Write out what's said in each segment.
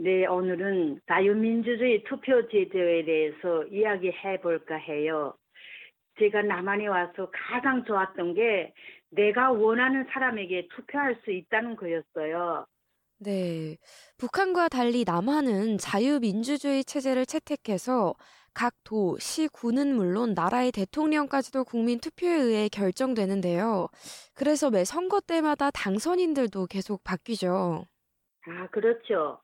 네, 오늘은 자유민주주의 투표 제도에 대해서 이야기해 볼까 해요. 제가 남한에 와서 가장 좋았던 게 내가 원하는 사람에게 투표할 수 있다는 거였어요. 네. 북한과 달리 남한은 자유민주주의 체제를 채택해서 각 도, 시, 구는 물론 나라의 대통령까지도 국민 투표에 의해 결정되는데요. 그래서 매 선거 때마다 당선인들도 계속 바뀌죠. 아, 그렇죠.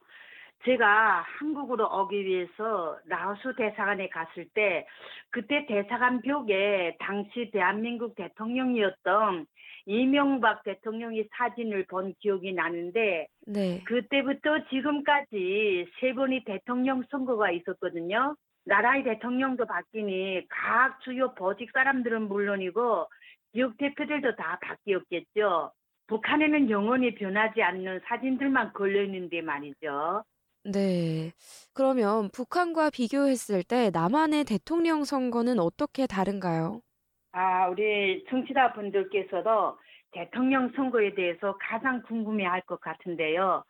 제가 한국으로 오기 위해서 라오스 대사관에 갔을 때 그때 대사관 벽에 당시 대한민국 대통령이었던 이명박 대통령의 사진을 본 기억이 나는데 네. 그때부터 지금까지 세 번이 대통령 선거가 있었거든요. 나라의 대통령도 바뀌니 각 주요 보직 사람들은 물론이고 지역 대표들도 다 바뀌었겠죠. 북한에는 영원히 변하지 않는 사진들만 걸려 있는데 말이죠. 네. 그러면 북한과 비교했을 때 남한의 대통령 선거는 어떻게 다른가요? 아, 우리 청취자 분들께서도 대통령 선거에 대해서 가장 궁금해 할 것 같은데요.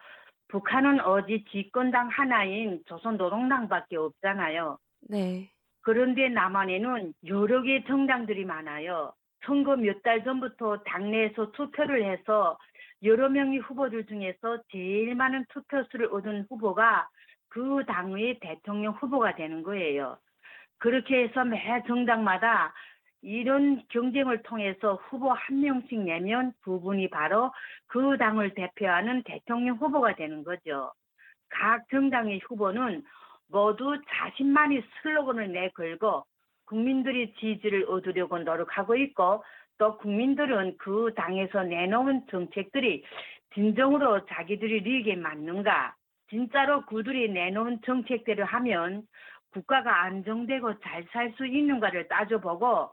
북한은 어지 집권당 하나인 조선노동당밖에 없잖아요. 네. 그런데 남한에는 여러 개 정당들이 많아요. 선거 몇 달 전부터 당내에서 투표를 해서 여러 명의 후보들 중에서 제일 많은 투표수를 얻은 후보가 그 당의 대통령 후보가 되는 거예요. 그렇게 해서 매 정당마다 이런 경쟁을 통해서 후보 한 명씩 내면 그분이 바로 그 당을 대표하는 대통령 후보가 되는 거죠. 각 정당의 후보는 모두 자신만이 슬로건을 내걸고 국민들이 지지를 얻으려고 노력하고 있고 또 국민들은 그 당에서 내놓은 정책들이 진정으로 자기들이 리익에 맞는가 진짜로 그들이 내놓은 정책대로 하면 국가가 안정되고 잘 살 수 있는가를 따져보고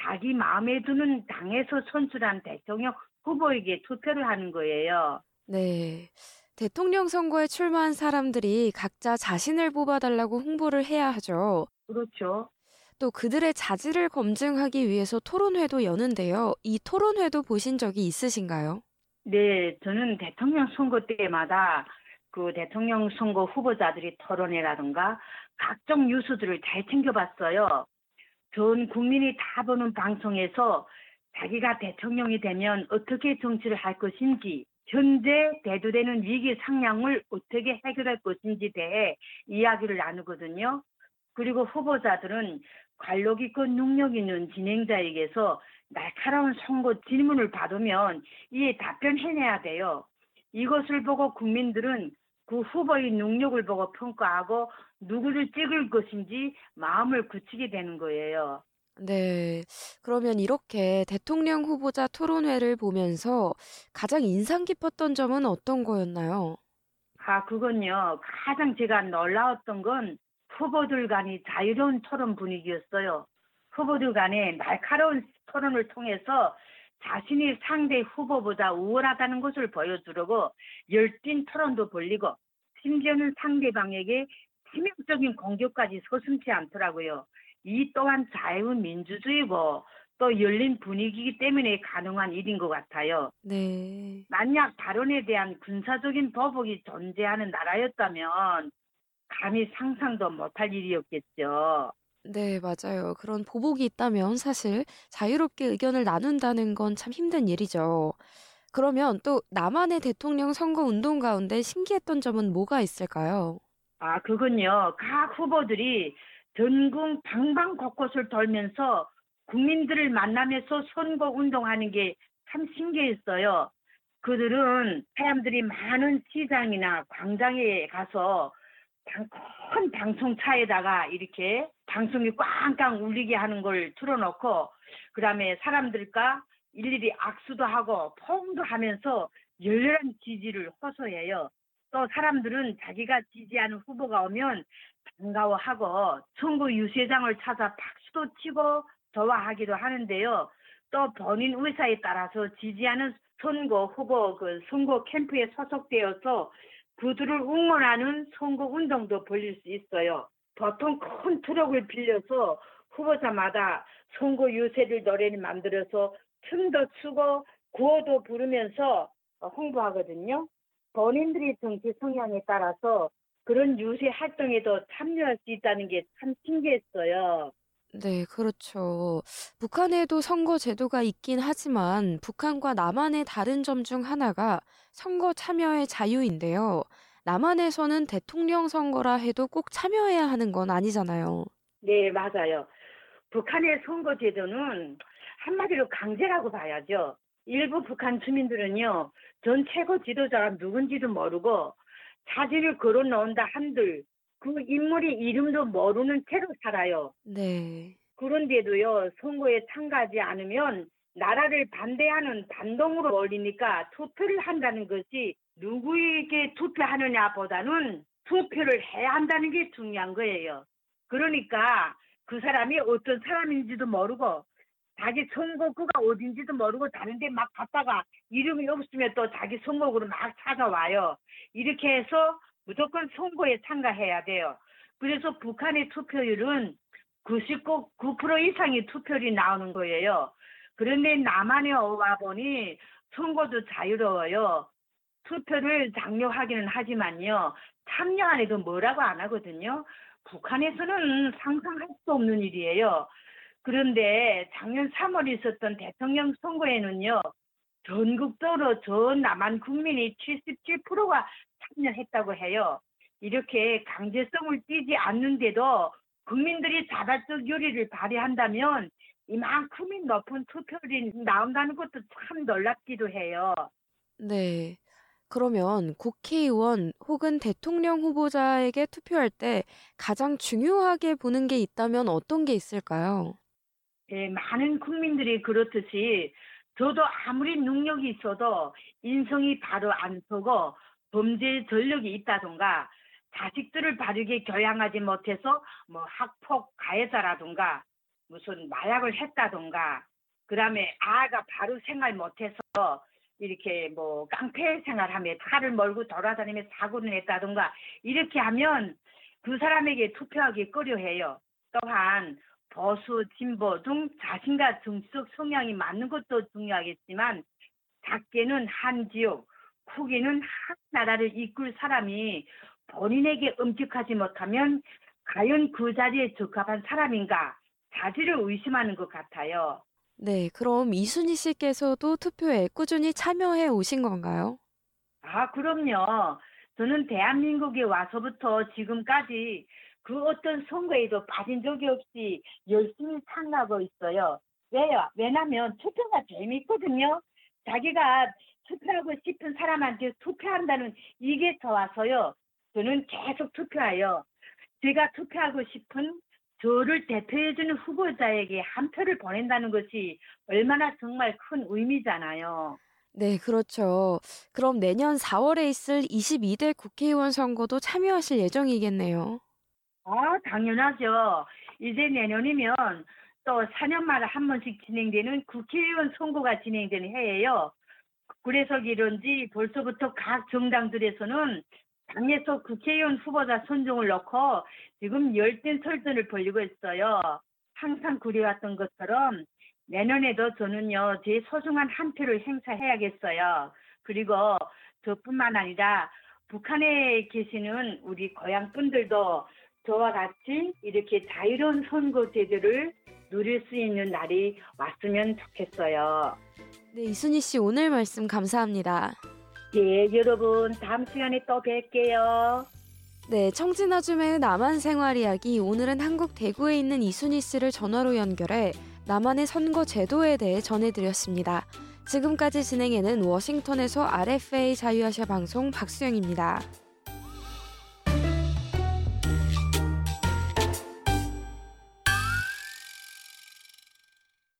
자기 마음에 드는 당에서 선출한 대통령 후보에게 투표를 하는 거예요. 네. 대통령 선거에 출마한 사람들이 각자 자신을 뽑아달라고 홍보를 해야 하죠. 그렇죠. 또 그들의 자질을 검증하기 위해서 토론회도 여는데요. 이 토론회도 보신 적이 있으신가요? 네, 저는 대통령 선거 때마다 그 대통령 선거 후보자들이 토론회라든가 각종 뉴스들을 잘 챙겨봤어요. 전 국민이 다 보는 방송에서 자기가 대통령이 되면 어떻게 정치를 할 것인지, 현재 대두되는 위기 상황을 어떻게 해결할 것인지 대해 이야기를 나누거든요. 그리고 후보자들은 관록 있고 능력 있는 진행자에게서 날카로운 선거 질문을 받으면 이에 답변해내야 돼요. 이것을 보고 국민들은 그 후보의 능력을 보고 평가하고 누구를 찍을 것인지 마음을 굳히게 되는 거예요. 네. 그러면 이렇게 대통령 후보자 토론회를 보면서 가장 인상 깊었던 점은 어떤 거였나요? 아, 그건요. 가장 제가 놀라웠던 건 후보들 간이 자유로운 토론 분위기였어요. 후보들 간에 날카로운 토론을 통해서 자신이 상대 후보보다 우월하다는 것을 보여주려고 열띤 토론도 벌리고 심지어는 상대방에게 치명적인 공격까지 서슴지 않더라고요. 이 또한 자유민주주의고 또 열린 분위기이기 때문에 가능한 일인 것 같아요. 네. 만약 발언에 대한 군사적인 보복이 존재하는 나라였다면 감히 상상도 못할 일이었겠죠. 네, 맞아요. 그런 보복이 있다면 사실 자유롭게 의견을 나눈다는 건 참 힘든 일이죠. 그러면 또 남한의 대통령 선거 운동 가운데 신기했던 점은 뭐가 있을까요? 아, 그건요. 각 후보들이 전국 방방 곳곳을 돌면서 국민들을 만나면서 선거 운동하는 게 참 신기했어요. 그들은 사람들이 많은 시장이나 광장에 가서 큰 방송차에다가 이렇게 방송이 꽝꽝 울리게 하는 걸 틀어놓고 그 다음에 사람들과 일일이 악수도 하고 포옹도 하면서 열렬한 지지를 호소해요. 또 사람들은 자기가 지지하는 후보가 오면 반가워하고 선거 유세장을 찾아 박수도 치고 좋아하기도 하는데요. 또 본인 의사에 따라서 지지하는 선거 후보 그 선거 캠프에 소속되어서 그들을 응원하는 선거 운동도 벌릴 수 있어요. 보통 큰 트럭을 빌려서 후보자마다 선거 유세를 노래를 만들어서 춤도 추고 구호도 부르면서 홍보하거든요. 본인들의 정치 성향에 따라서 그런 유세 활동에도 참여할 수 있다는 게 참 신기했어요. 네, 그렇죠. 북한에도 선거 제도가 있긴 하지만 북한과 남한의 다른 점 중 하나가 선거 참여의 자유인데요. 남한에서는 대통령 선거라 해도 꼭 참여해야 하는 건 아니잖아요. 네, 맞아요. 북한의 선거 제도는 한마디로 강제라고 봐야죠. 일부 북한 주민들은요, 전 최고 지도자가 누군지도 모르고 사진을 걸어 놓은다 한들 그 인물이 이름도 모르는 채로 살아요. 네. 그런데도요, 선거에 참가하지 않으면 나라를 반대하는 반동으로 몰리니까 투표를 한다는 것이 누구에게 투표하느냐 보다는 투표를 해야 한다는 게 중요한 거예요. 그러니까 그 사람이 어떤 사람인지도 모르고 자기 선거구가 어딘지도 모르고 다른데 막 갔다가 이름이 없으면 또 자기 선거구로 막 찾아와요. 이렇게 해서 무조건 선거에 참가해야 돼요. 그래서 북한의 투표율은 99% 이상의 투표율이 나오는 거예요. 그런데 남한에 와 보니 선거도 자유로워요. 투표를 장려하기는 하지만요. 참여 안 해도 뭐라고 안 하거든요. 북한에서는 상상할 수 없는 일이에요. 그런데 작년 3월에 있었던 대통령 선거에는요. 전국적으로 전 남한 국민이 77%가 참여했다고 해요. 이렇게 강제성을 띠지 않는데도 국민들이 자발적 요리를 발휘한다면 이만큼이 높은 투표율이 나온다는 것도 참 놀랍기도 해요. 네. 그러면 국회의원 혹은 대통령 후보자에게 투표할 때 가장 중요하게 보는 게 있다면 어떤 게 있을까요? 예, 많은 국민들이 그렇듯이 저도 아무리 능력이 있어도 인성이 바로 안 서고 범죄 전력이 있다던가 자식들을 바르게 교양하지 못해서 뭐 학폭 가해자라던가 무슨 마약을 했다던가 그다음에 아가 바로 생활 못해서 이렇게 뭐 깡패 생활하며 칼을 몰고 돌아다니며 사고를 냈다던가 이렇게 하면 그 사람에게 투표하기 꺼려해요. 또한 보수, 진보 등 자신과 정치적 성향이 맞는 것도 중요하겠지만 작게는 한 지역, 크게는 한 나라를 이끌 사람이 본인에게 엄격하지 못하면 과연 그 자리에 적합한 사람인가 자질을 의심하는 것 같아요. 네, 그럼 이순희 씨께서도 투표에 꾸준히 참여해 오신 건가요? 아, 그럼요. 저는 대한민국에 와서부터 지금까지 그 어떤 선거에도 빠진 적이 없이 열심히 참가하고 있어요. 왜요? 왜냐면 투표가 재밌거든요. 자기가 투표하고 싶은 사람한테 투표한다는 이게 좋아서요. 저는 계속 투표해요. 제가 투표하고 싶은 저를 대표해주는 후보자에게 한 표를 보낸다는 것이 얼마나 정말 큰 의미잖아요. 네, 그렇죠. 그럼 내년 4월에 있을 22대 국회의원 선거도 참여하실 예정이겠네요. 아, 당연하죠. 이제 내년이면 또 4년마다 한 번씩 진행되는 국회의원 선거가 진행되는 해예요. 그래서 그런지 벌써부터 각 정당들에서는 당에서 국회의원 후보자 선정을 놓고 지금 열띤 설전을 벌이고 있어요. 항상 그래왔던 것처럼 내년에도 저는요, 제 소중한 한 표를 행사해야겠어요. 그리고 저뿐만 아니라 북한에 계시는 우리 고향 분들도 저와 같이 이렇게 자유로운 선거 제도를 누릴 수 있는 날이 왔으면 좋겠어요. 네, 이순희 씨 오늘 말씀 감사합니다. 예, 여러분 다음 시간에 또 뵐게요. 네, 청진아줌의 남한 생활 이야기 오늘은 한국 대구에 있는 이순희 씨를 전화로 연결해 남한의 선거 제도에 대해 전해드렸습니다. 지금까지 진행에는 워싱턴에서 RFA 자유아시아 방송 박수영입니다.